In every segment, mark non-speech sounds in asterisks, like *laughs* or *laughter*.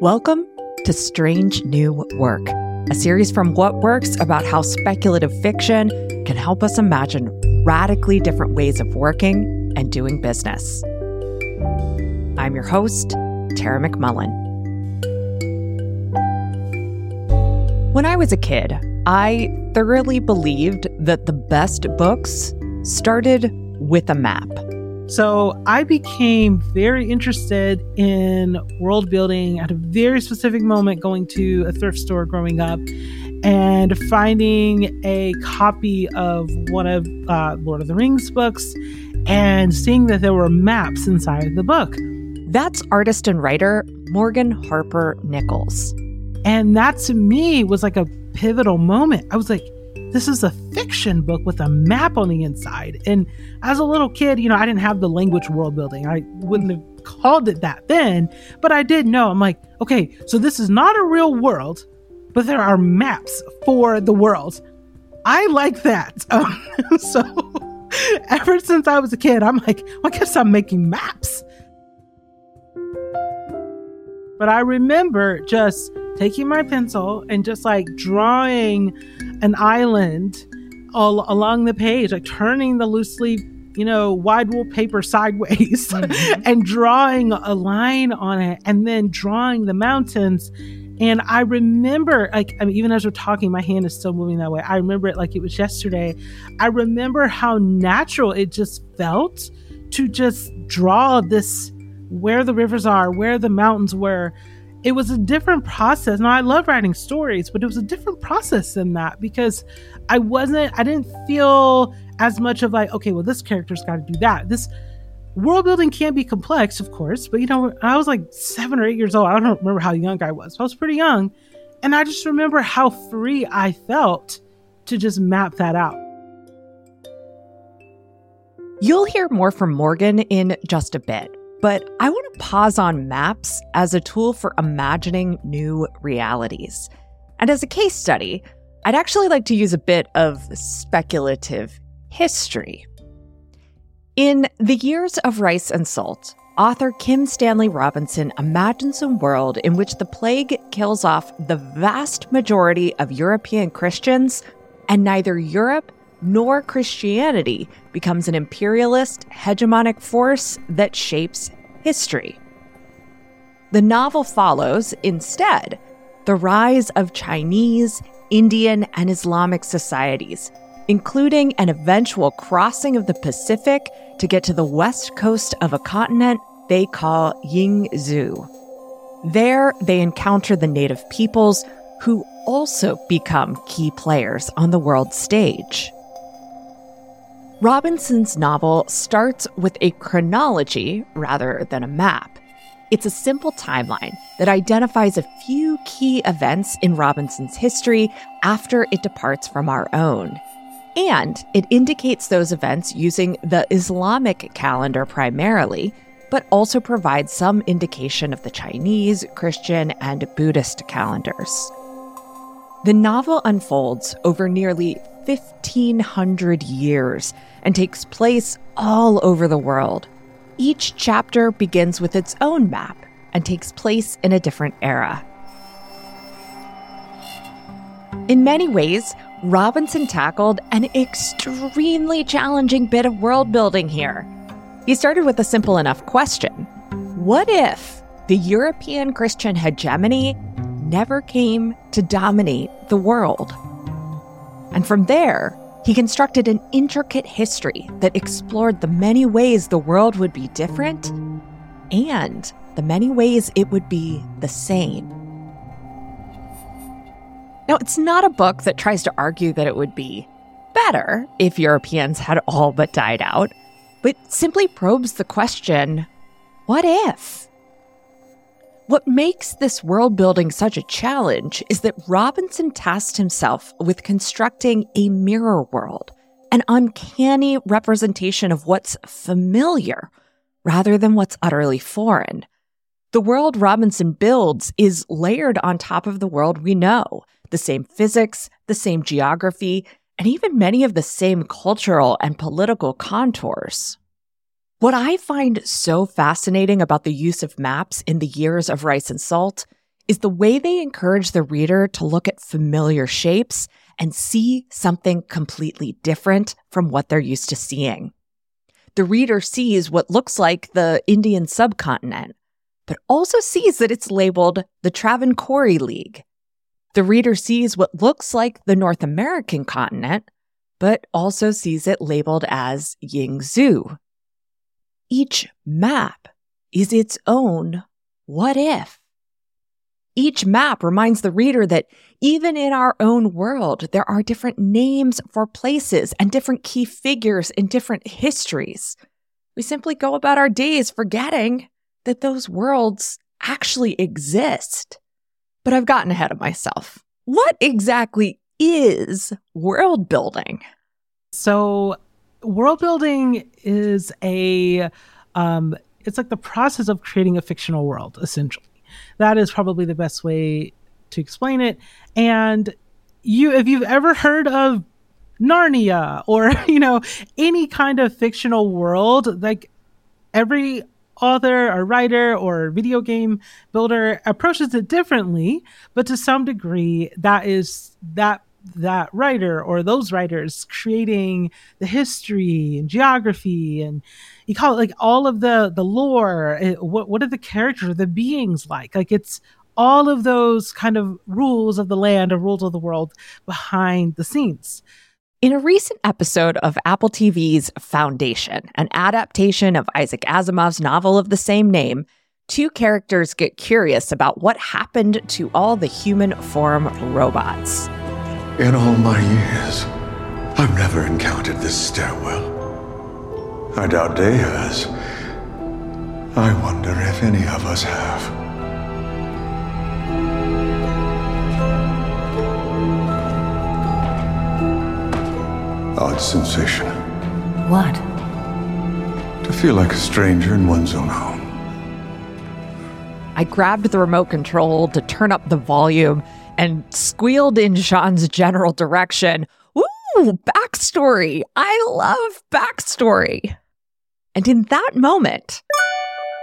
Welcome to Strange New Work, a series from What Works about how speculative fiction can help us imagine radically different ways of working and doing business. I'm your host, Tara McMullin. When I was a kid, I thoroughly believed that the best books started with a map. So I became very interested in world building at a very specific moment going to a thrift store growing up and finding a copy of one of uh, Lord of the Rings books and seeing that there were maps inside of the book. That's artist and writer Morgan Harper Nichols. And that to me was like a pivotal moment. I was like, this is a fiction book with a map on the inside. And as a little kid, you know, I didn't have the language world building. I wouldn't have called it that then, but I did know. I'm like, okay, so this is not a real world, but there are maps for the world. I like that. *laughs* Um, so *laughs* ever since I was a kid, I'm like, well, I guess I'm making maps. But I remember just taking my pencil and just like drawing an island all along the page, like turning the loosely, you know, wide rule paper sideways *laughs* mm-hmm. and drawing a line on it and then drawing the mountains. And I remember, like, I mean, even as we're talking, my hand is still moving that way. I remember it like it was yesterday. I remember how natural it just felt to just draw this where the rivers are, where the mountains were, it was a different process. Now I love writing stories, but it was a different process than that because I wasn't I didn't feel as much of like, okay, well this character's got to do that. This world building can be complex, of course, but you know, I was like 7 or 8 years old. I don't remember how young I was. I was pretty young, and I just remember how free I felt to just map that out. You'll hear more from Morgan in just a bit. But I want to pause on maps as a tool for imagining new realities. And as a case study, I'd actually like to use a bit of speculative history. In The Years of Rice and Salt, author Kim Stanley Robinson imagines a world in which the plague kills off the vast majority of European Christians, and neither Europe nor Christianity becomes an imperialist, hegemonic force that shapes history. The novel follows, instead, the rise of Chinese, Indian, and Islamic societies, including an eventual crossing of the Pacific to get to the west coast of a continent they call Yingzhou. There, they encounter the native peoples who also become key players on the world stage. Robinson's novel starts with a chronology rather than a map. It's a simple timeline that identifies a few key events in Robinson's history after it departs from our own. And it indicates those events using the Islamic calendar primarily, but also provides some indication of the Chinese, Christian, and Buddhist calendars. The novel unfolds over nearly 1,500 years and takes place all over the world. Each chapter begins with its own map and takes place in a different era. In many ways, Robinson tackled an extremely challenging bit of world building here. He started with a simple enough question What if the European Christian hegemony never came to dominate the world? And from there, he constructed an intricate history that explored the many ways the world would be different and the many ways it would be the same. Now, it's not a book that tries to argue that it would be better if Europeans had all but died out, but simply probes the question what if? What makes this world building such a challenge is that Robinson tasked himself with constructing a mirror world, an uncanny representation of what's familiar rather than what's utterly foreign. The world Robinson builds is layered on top of the world we know the same physics, the same geography, and even many of the same cultural and political contours. What I find so fascinating about the use of maps in the years of Rice and Salt is the way they encourage the reader to look at familiar shapes and see something completely different from what they're used to seeing. The reader sees what looks like the Indian subcontinent, but also sees that it's labeled the Travancore League. The reader sees what looks like the North American continent, but also sees it labeled as Yingzhou. Each map is its own what if. Each map reminds the reader that even in our own world, there are different names for places and different key figures in different histories. We simply go about our days forgetting that those worlds actually exist. But I've gotten ahead of myself. What exactly is world building? So, world building is a um, it's like the process of creating a fictional world, essentially. That is probably the best way to explain it. And you, if you've ever heard of Narnia or *laughs* you know any kind of fictional world, like every author or writer or video game builder approaches it differently, but to some degree, that is that that writer or those writers creating the history and geography and you call it like all of the the lore it, eh, what what are the characters the beings like like it's all of those kind of rules of the land or rules of the world behind the scenes in a recent episode of Apple TV's Foundation, an adaptation of Isaac Asimov's novel of the same name, two characters get curious about what happened to all the human form robots. In all my years, I've never encountered this stairwell. I doubt Day has. I wonder if any of us have. Odd sensation. What? To feel like a stranger in one's own home. I grabbed the remote control to turn up the volume and squealed in Sean's general direction. Ooh, backstory. I love backstory. And in that moment,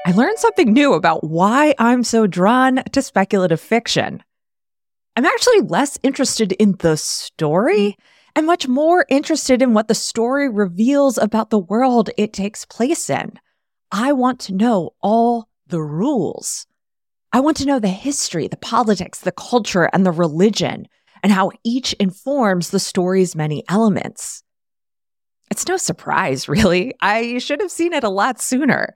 I learned something new about why I'm so drawn to speculative fiction. I'm actually less interested in the story and much more interested in what the story reveals about the world it takes place in. I want to know all the rules. I want to know the history, the politics, the culture, and the religion, and how each informs the story's many elements. It's no surprise, really. I should have seen it a lot sooner.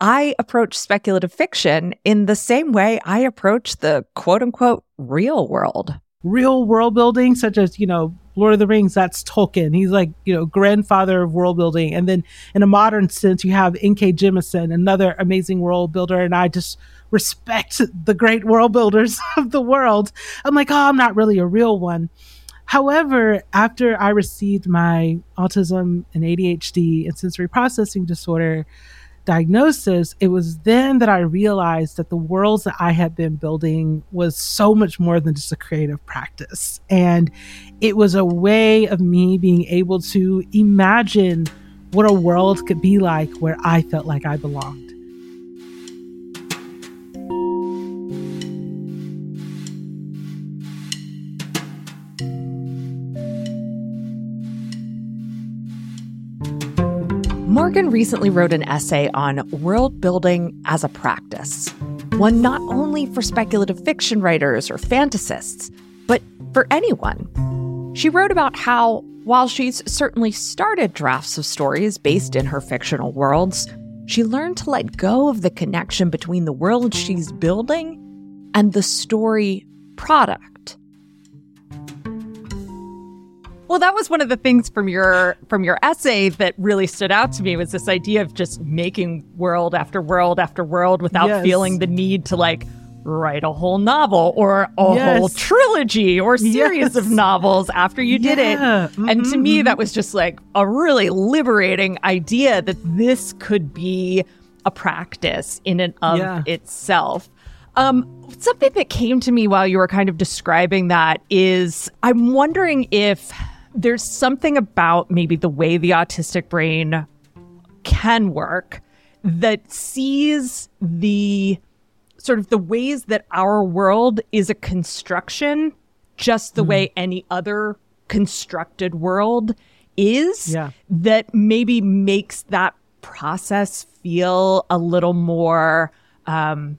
I approach speculative fiction in the same way I approach the quote unquote real world. Real world building, such as, you know, Lord of the Rings, that's Tolkien. He's like, you know, grandfather of world building. And then in a modern sense, you have N.K. Jemisin, another amazing world builder. And I just respect the great world builders *laughs* of the world. I'm like, oh, I'm not really a real one. However, after I received my autism and ADHD and sensory processing disorder diagnosis, it was then that I realized that the worlds that I had been building was so much more than just a creative practice. And it was a way of me being able to imagine what a world could be like where I felt like I belonged. Morgan recently wrote an essay on world building as a practice, one not only for speculative fiction writers or fantasists, but for anyone. She wrote about how, while she's certainly started drafts of stories based in her fictional worlds, she learned to let go of the connection between the world she's building and the story product. Well, that was one of the things from your from your essay that really stood out to me was this idea of just making world after world after world without yes. feeling the need to like write a whole novel or a yes. whole trilogy or series yes. of novels after you did yeah. it. Mm-hmm. And to me, mm-hmm. that was just like a really liberating idea that this could be a practice in and of yeah. itself. Um, something that came to me while you were kind of describing that is I'm wondering if there's something about maybe the way the autistic brain can work that sees the sort of the ways that our world is a construction, just the mm. way any other constructed world is, yeah. that maybe makes that process feel a little more um,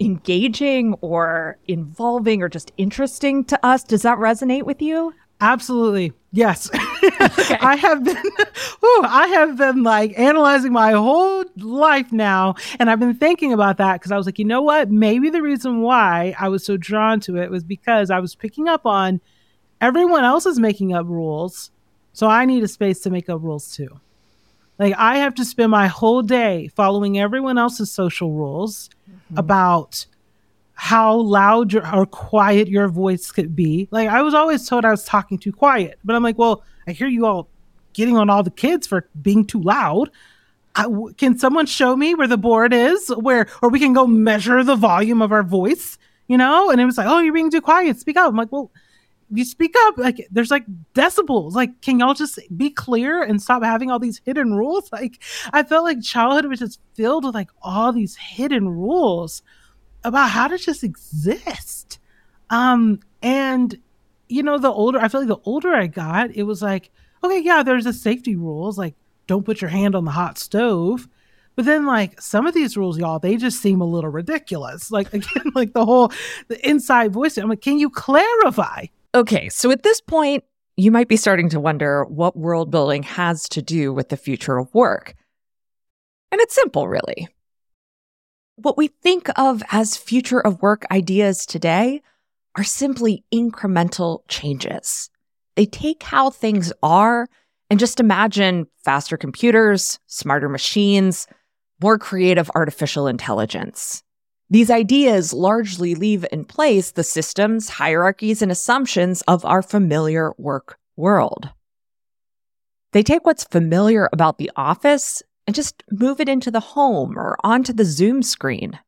engaging or involving or just interesting to us. Does that resonate with you? Absolutely. Yes. *laughs* Okay. I have been *laughs* whew, I have been like analyzing my whole life now and I've been thinking about that because I was like, you know what? Maybe the reason why I was so drawn to it was because I was picking up on everyone else is making up rules. So I need a space to make up rules too. Like I have to spend my whole day following everyone else's social rules mm-hmm. about how loud your, or quiet your voice could be. Like I was always told I was talking too quiet, but I'm like, well, I hear you all getting on all the kids for being too loud. I, can someone show me where the board is, where or we can go measure the volume of our voice, you know? And it was like, oh, you're being too quiet. Speak up. I'm like, well, you speak up. Like there's like decibels. Like, can y'all just be clear and stop having all these hidden rules? *laughs* Like, I felt like childhood was just filled with like all these hidden rules about how to just exist. Um, and you know, the older I feel like the older I got, it was like, okay, yeah, there's the safety rules, like don't put your hand on the hot stove. But then like some of these rules, y'all, they just seem a little ridiculous. *laughs* Like again, like the whole the inside voice. I'm like, can you clarify? Okay, so at this point, you might be starting to wonder what world building has to do with the future of work. And it's simple, really. What we think of as future of work ideas today are simply incremental changes. They take how things are and just imagine faster computers, smarter machines, more creative artificial intelligence. These ideas largely leave in place the systems, hierarchies, and assumptions of our familiar work world. They take what's familiar about the office and just move it into the home or onto the Zoom screen.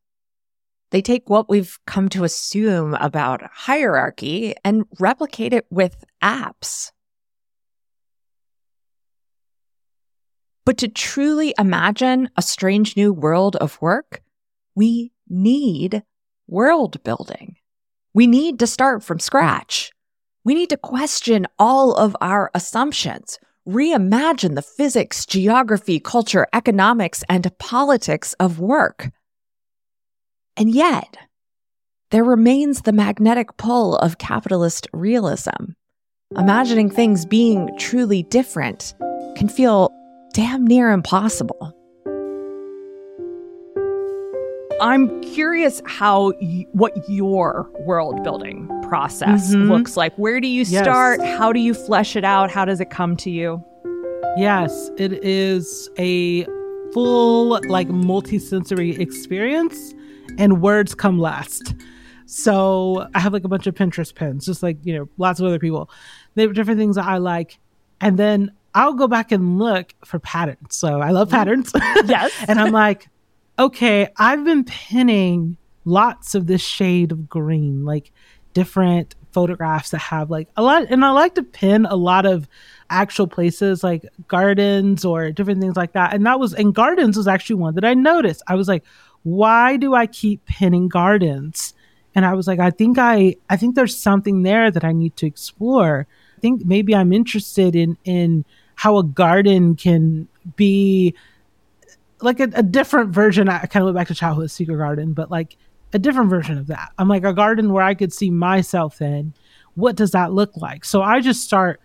They take what we've come to assume about hierarchy and replicate it with apps. But to truly imagine a strange new world of work, we need world building. We need to start from scratch. We need to question all of our assumptions reimagine the physics, geography, culture, economics, and politics of work. And yet, there remains the magnetic pull of capitalist realism. Imagining things being truly different can feel damn near impossible. I'm curious how y- what your world building process mm-hmm. looks like. Where do you start? Yes. How do you flesh it out? How does it come to you? Yes, it is a full like multi-sensory experience and words come last. So I have like a bunch of Pinterest pins, just like, you know, lots of other people. They have different things that I like. And then I'll go back and look for patterns. So I love mm-hmm. patterns. *laughs* Yes. and I'm like, okay, I've been pinning lots of this shade of green, like different photographs that have like a lot. And I like to pin a lot of actual places like gardens or different things like that. And that was, and gardens was actually one that I noticed. I was like, why do I keep pinning gardens? And I was like, I think I, I think there's something there that I need to explore. I think maybe I'm interested in, in how a garden can be like a, a different version. I kind of went back to childhood secret garden, but like a different version of that. I'm like a garden where I could see myself in. What does that look like? So I just start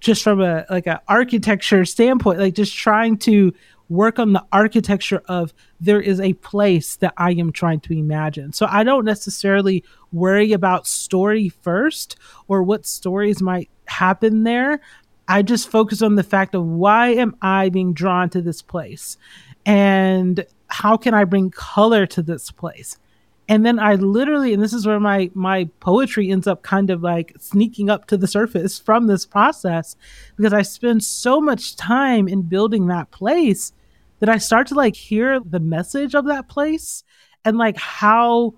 just from a like an architecture standpoint, like just trying to work on the architecture of there is a place that I am trying to imagine. So I don't necessarily worry about story first or what stories might happen there. I just focus on the fact of why am I being drawn to this place? And how can I bring color to this place? And then I literally, and this is where my my poetry ends up kind of like sneaking up to the surface from this process, because I spend so much time in building that place that I start to like hear the message of that place and like how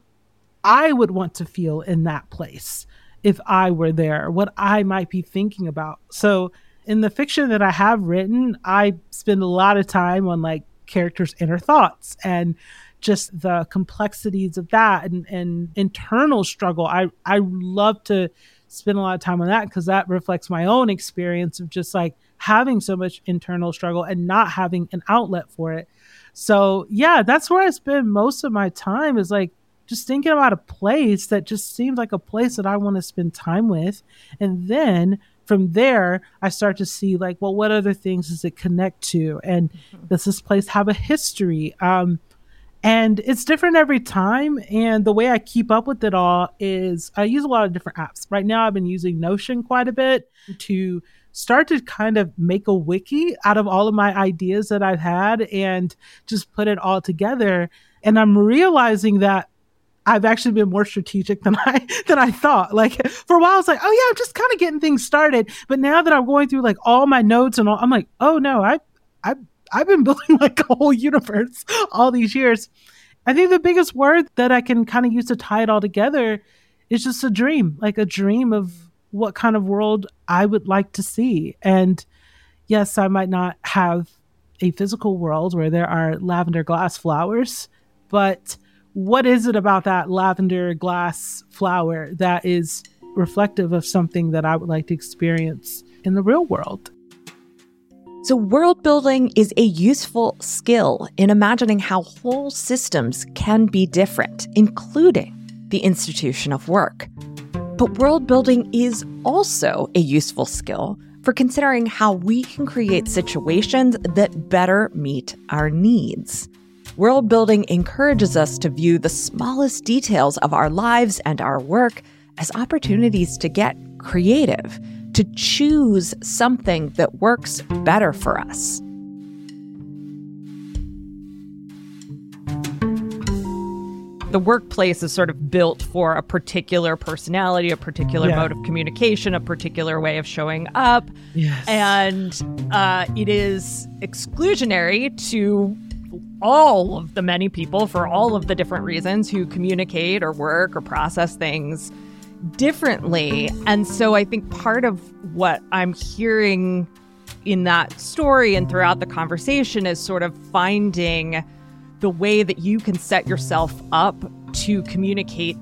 I would want to feel in that place if I were there, what I might be thinking about. So in the fiction that I have written, I spend a lot of time on like characters' inner thoughts and just the complexities of that and, and internal struggle. I, I love to spend a lot of time on that because that reflects my own experience of just like having so much internal struggle and not having an outlet for it. So yeah, that's where I spend most of my time is like just thinking about a place that just seems like a place that I want to spend time with. And then from there, I start to see like, well, what other things does it connect to? And mm-hmm. does this place have a history? Um, and it's different every time. And the way I keep up with it all is I use a lot of different apps. Right now, I've been using Notion quite a bit to start to kind of make a wiki out of all of my ideas that I've had and just put it all together. And I'm realizing that I've actually been more strategic than *laughs* I than I thought. Like for a while, I was like, oh yeah, I'm just kind of getting things started. But now that I'm going through like all my notes and all, I'm like, oh no, I I I've been *laughs* building like a whole universe all these years. I think the biggest word that I can kind of use to tie it all together is just a dream, like a dream of what kind of world I would like to see. And yes, I might not have a physical world where there are lavender glass flowers, but what is it about that lavender glass flower that is reflective of something that I would like to experience in the real world? So, world building is a useful skill in imagining how whole systems can be different, including the institution of work. But world building is also a useful skill for considering how we can create situations that better meet our needs. World building encourages us to view the smallest details of our lives and our work as opportunities to get creative, to choose something that works better for us. the workplace is sort of built for a particular personality, a particular yeah. mode of communication, a particular way of showing up. Yes. And uh, it is exclusionary to all of the many people for all of the different reasons who communicate or work or process things differently. And so I think part of what I'm hearing in that story and throughout the conversation is sort of finding the way that you can set yourself up to communicate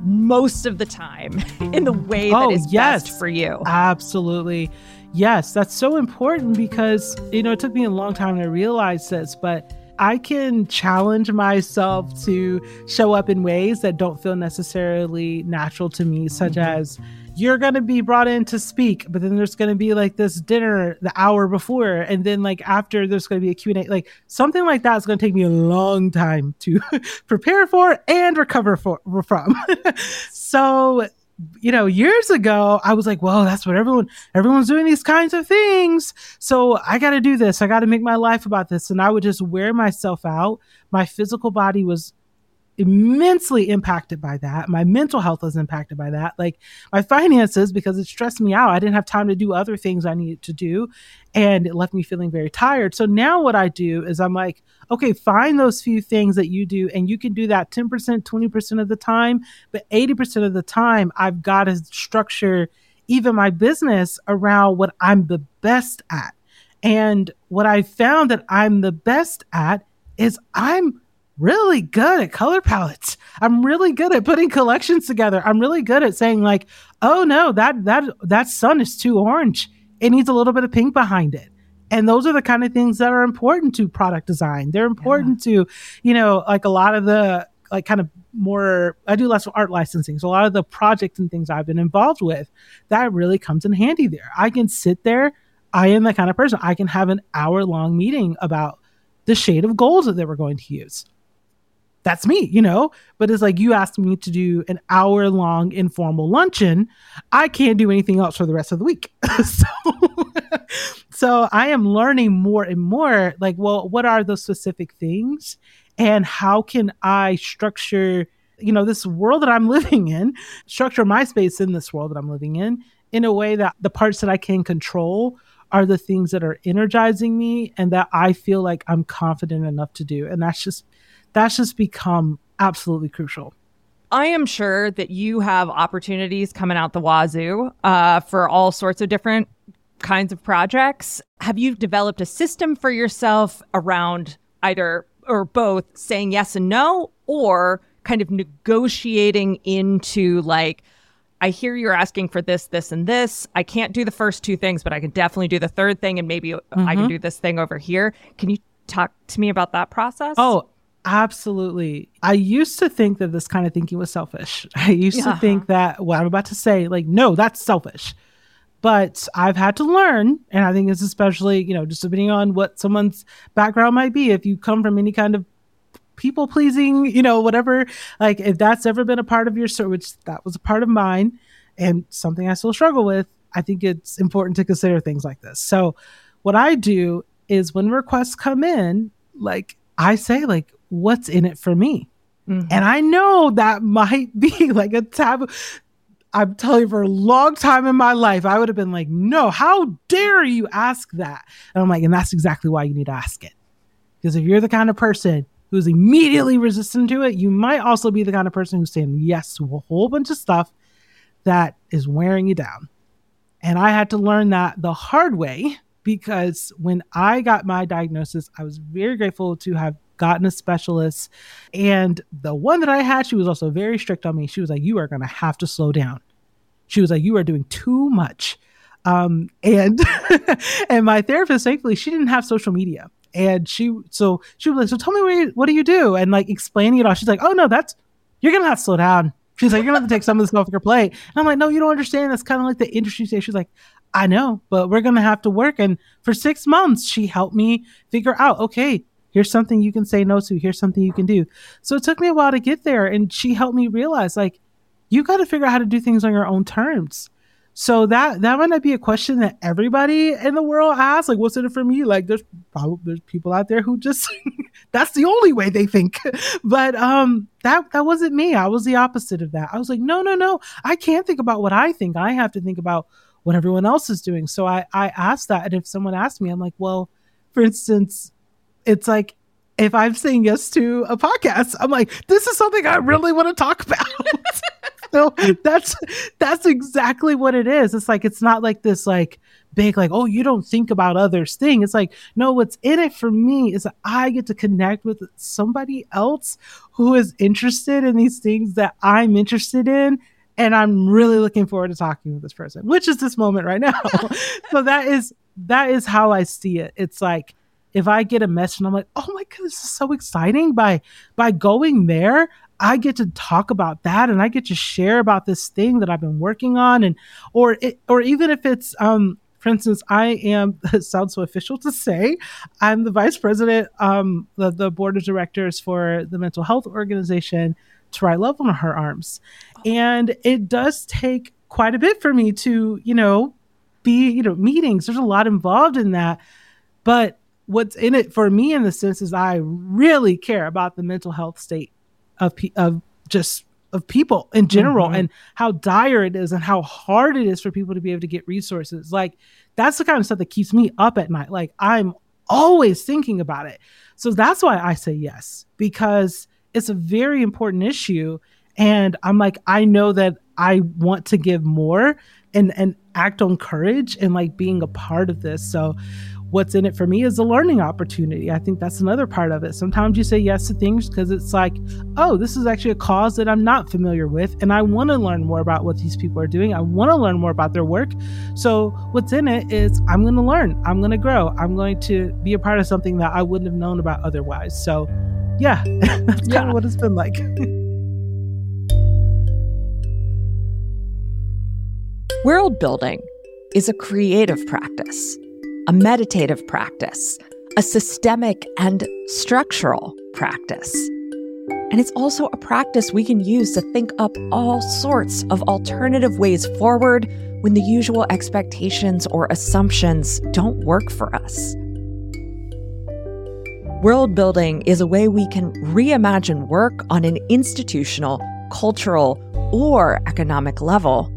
most of the time *laughs* in the way oh, that is yes. best for you. Absolutely. Yes, that's so important because, you know, it took me a long time to realize this, but I can challenge myself to show up in ways that don't feel necessarily natural to me, such mm-hmm. as you're going to be brought in to speak, but then there's going to be like this dinner the hour before. And then like after there's going to be a Q&A, like something like that is going to take me a long time to *laughs* prepare for and recover for, from. *laughs* so you know, years ago, I was like, well, that's what everyone everyone's doing these kinds of things. So I got to do this. I got to make my life about this. And I would just wear myself out. My physical body was immensely impacted by that. My mental health was impacted by that. Like my finances, because it stressed me out. I didn't have time to do other things I needed to do. And it left me feeling very tired. So now what I do is I'm like, okay, find those few things that you do. And you can do that 10%, 20% of the time. But 80% of the time, I've got to structure even my business around what I'm the best at. And what I found that I'm the best at is I'm really good at color palettes. I'm really good at putting collections together. I'm really good at saying like, "Oh no, that that that sun is too orange. It needs a little bit of pink behind it." And those are the kind of things that are important to product design. They're important yeah. to, you know, like a lot of the like kind of more I do less art licensing. So a lot of the projects and things I've been involved with, that really comes in handy there. I can sit there. I am the kind of person I can have an hour long meeting about the shade of gold that they were going to use that's me, you know? But it's like you asked me to do an hour long informal luncheon. I can't do anything else for the rest of the week. *laughs* so, *laughs* so I am learning more and more like, well, what are those specific things? And how can I structure, you know, this world that I'm *laughs* living in, structure my space in this world that I'm living in in a way that the parts that I can control are the things that are energizing me and that I feel like I'm confident enough to do. And that's just that's just become absolutely crucial. I am sure that you have opportunities coming out the wazoo uh, for all sorts of different kinds of projects. Have you developed a system for yourself around either or both saying yes and no or kind of negotiating into like I hear you're asking for this, this, and this. I can't do the first two things, but I can definitely do the third thing, and maybe mm-hmm. I can do this thing over here. Can you talk to me about that process? Oh, absolutely. I used to think that this kind of thinking was selfish. *laughs* I used to think that what I'm about to say, like, no, that's selfish. But I've had to learn, and I think it's especially, you know, just depending on what someone's background might be. If you come from any kind of people pleasing, you know, whatever. Like if that's ever been a part of your story, which that was a part of mine and something I still struggle with, I think it's important to consider things like this. So what I do is when requests come in, like I say, like, what's in it for me? Mm-hmm. And I know that might be *laughs* like a taboo. I'm telling you, for a long time in my life, I would have been like, no, how dare you ask that? And I'm like, and that's exactly why you need to ask it. Because if you're the kind of person who's immediately resistant to it, you might also be the kind of person who's saying yes to a whole bunch of stuff that is wearing you down. And I had to learn that the hard way because when I got my diagnosis, I was very grateful to have gotten a specialist. And the one that I had, she was also very strict on me. She was like, You are going to have to slow down. She was like, You are doing too much. Um, and *laughs* and my therapist, thankfully, she didn't have social media and she so she was like, so tell me what, you, what do you do? And like explaining it all, she's like, oh no, that's you're gonna have to slow down. She's like, you're gonna have to take some of this off your plate. And I'm like, no, you don't understand. That's kind of like the industry stage. She's like, I know, but we're gonna have to work. And for six months, she helped me figure out, okay, here's something you can say no to. Here's something you can do. So it took me a while to get there, and she helped me realize, like, you got to figure out how to do things on your own terms. So that that might not be a question that everybody in the world asks. Like, what's in it for me? Like, there's probably there's people out there who just *laughs* that's the only way they think. *laughs* but um, that that wasn't me. I was the opposite of that. I was like, no, no, no. I can't think about what I think. I have to think about what everyone else is doing. So I I asked that, and if someone asked me, I'm like, well, for instance, it's like if I'm saying yes to a podcast, I'm like, this is something I really want to talk about. *laughs* so that's that's exactly what it is. It's like it's not like this like big like oh you don't think about others thing. It's like no, what's in it for me is that I get to connect with somebody else who is interested in these things that I'm interested in. And I'm really looking forward to talking with this person, which is this moment right now. *laughs* so that is that is how I see it. It's like if I get a message and I'm like, oh my god, this is so exciting. By by going there, I get to talk about that and I get to share about this thing that I've been working on and or it, or even if it's um for instance, I am it *laughs* sounds so official to say, I'm the vice president um the, the board of directors for the mental health organization to write love on her arms. And it does take quite a bit for me to, you know, be, you know, meetings. There's a lot involved in that. But what's in it for me in the sense is I really care about the mental health state of of just of people in general mm-hmm. and how dire it is and how hard it is for people to be able to get resources. Like that's the kind of stuff that keeps me up at night. Like I'm always thinking about it. So that's why I say yes because it's a very important issue and I'm like I know that I want to give more and and act on courage and like being a part of this. So what's in it for me is a learning opportunity. I think that's another part of it. Sometimes you say yes to things because it's like, oh, this is actually a cause that I'm not familiar with, and I want to learn more about what these people are doing. I want to learn more about their work. So, what's in it is I'm going to learn, I'm going to grow, I'm going to be a part of something that I wouldn't have known about otherwise. So, yeah, *laughs* that's yeah. kind of what it's been like. *laughs* World building is a creative practice a meditative practice, a systemic and structural practice. And it's also a practice we can use to think up all sorts of alternative ways forward when the usual expectations or assumptions don't work for us. World building is a way we can reimagine work on an institutional, cultural, or economic level.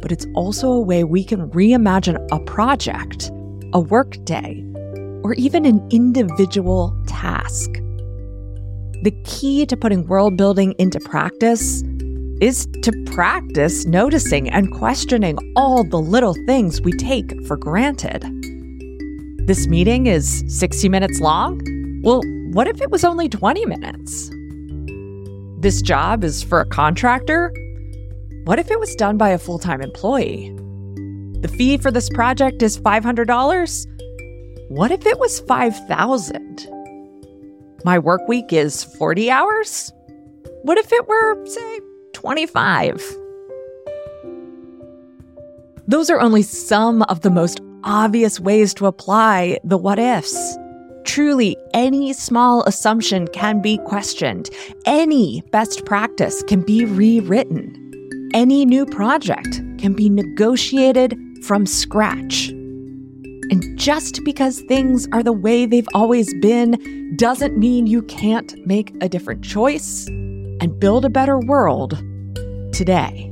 But it's also a way we can reimagine a project a workday, or even an individual task. The key to putting world building into practice is to practice noticing and questioning all the little things we take for granted. This meeting is 60 minutes long. Well, what if it was only 20 minutes? This job is for a contractor? What if it was done by a full time employee? The fee for this project is $500? What if it was 5000 My work week is 40 hours? What if it were, say, 25? Those are only some of the most obvious ways to apply the what ifs. Truly, any small assumption can be questioned. Any best practice can be rewritten. Any new project can be negotiated from scratch. And just because things are the way they've always been doesn't mean you can't make a different choice and build a better world today.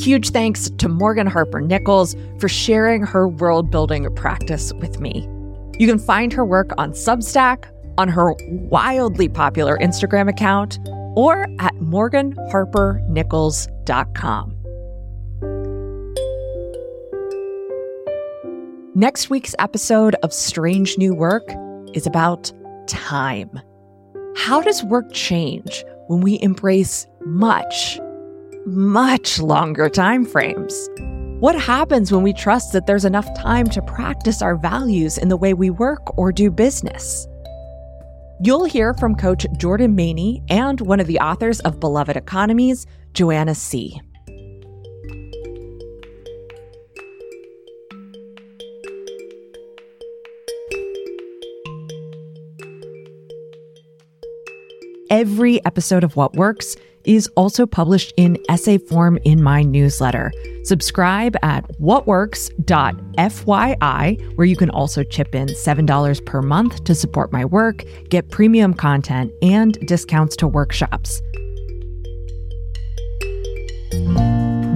Huge thanks to Morgan Harper Nichols for sharing her world building practice with me. You can find her work on Substack, on her wildly popular Instagram account, or at morganharpernichols.com. Next week's episode of Strange New Work is about time. How does work change when we embrace much much longer time frames. What happens when we trust that there's enough time to practice our values in the way we work or do business? You'll hear from Coach Jordan Maney and one of the authors of Beloved Economies, Joanna C. Every episode of What Works is also published in essay form in my newsletter. Subscribe at whatworks.fyi, where you can also chip in $7 per month to support my work, get premium content, and discounts to workshops.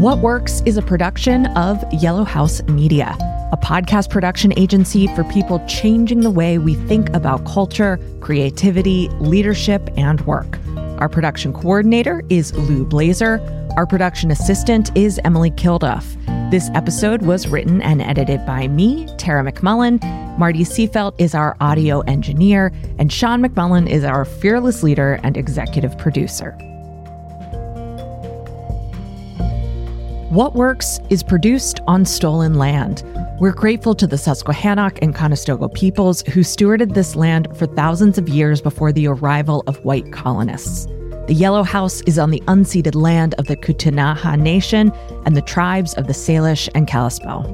What Works is a production of Yellow House Media, a podcast production agency for people changing the way we think about culture, creativity, leadership, and work. Our production coordinator is Lou Blazer. Our production assistant is Emily Kilduff. This episode was written and edited by me, Tara McMullin. Marty Seafelt is our audio engineer, and Sean McMullin is our fearless leader and executive producer. What Works is produced on stolen land. We're grateful to the Susquehannock and Conestoga peoples who stewarded this land for thousands of years before the arrival of white colonists. The Yellow House is on the unceded land of the Ktunaxa Nation and the tribes of the Salish and Kalispel.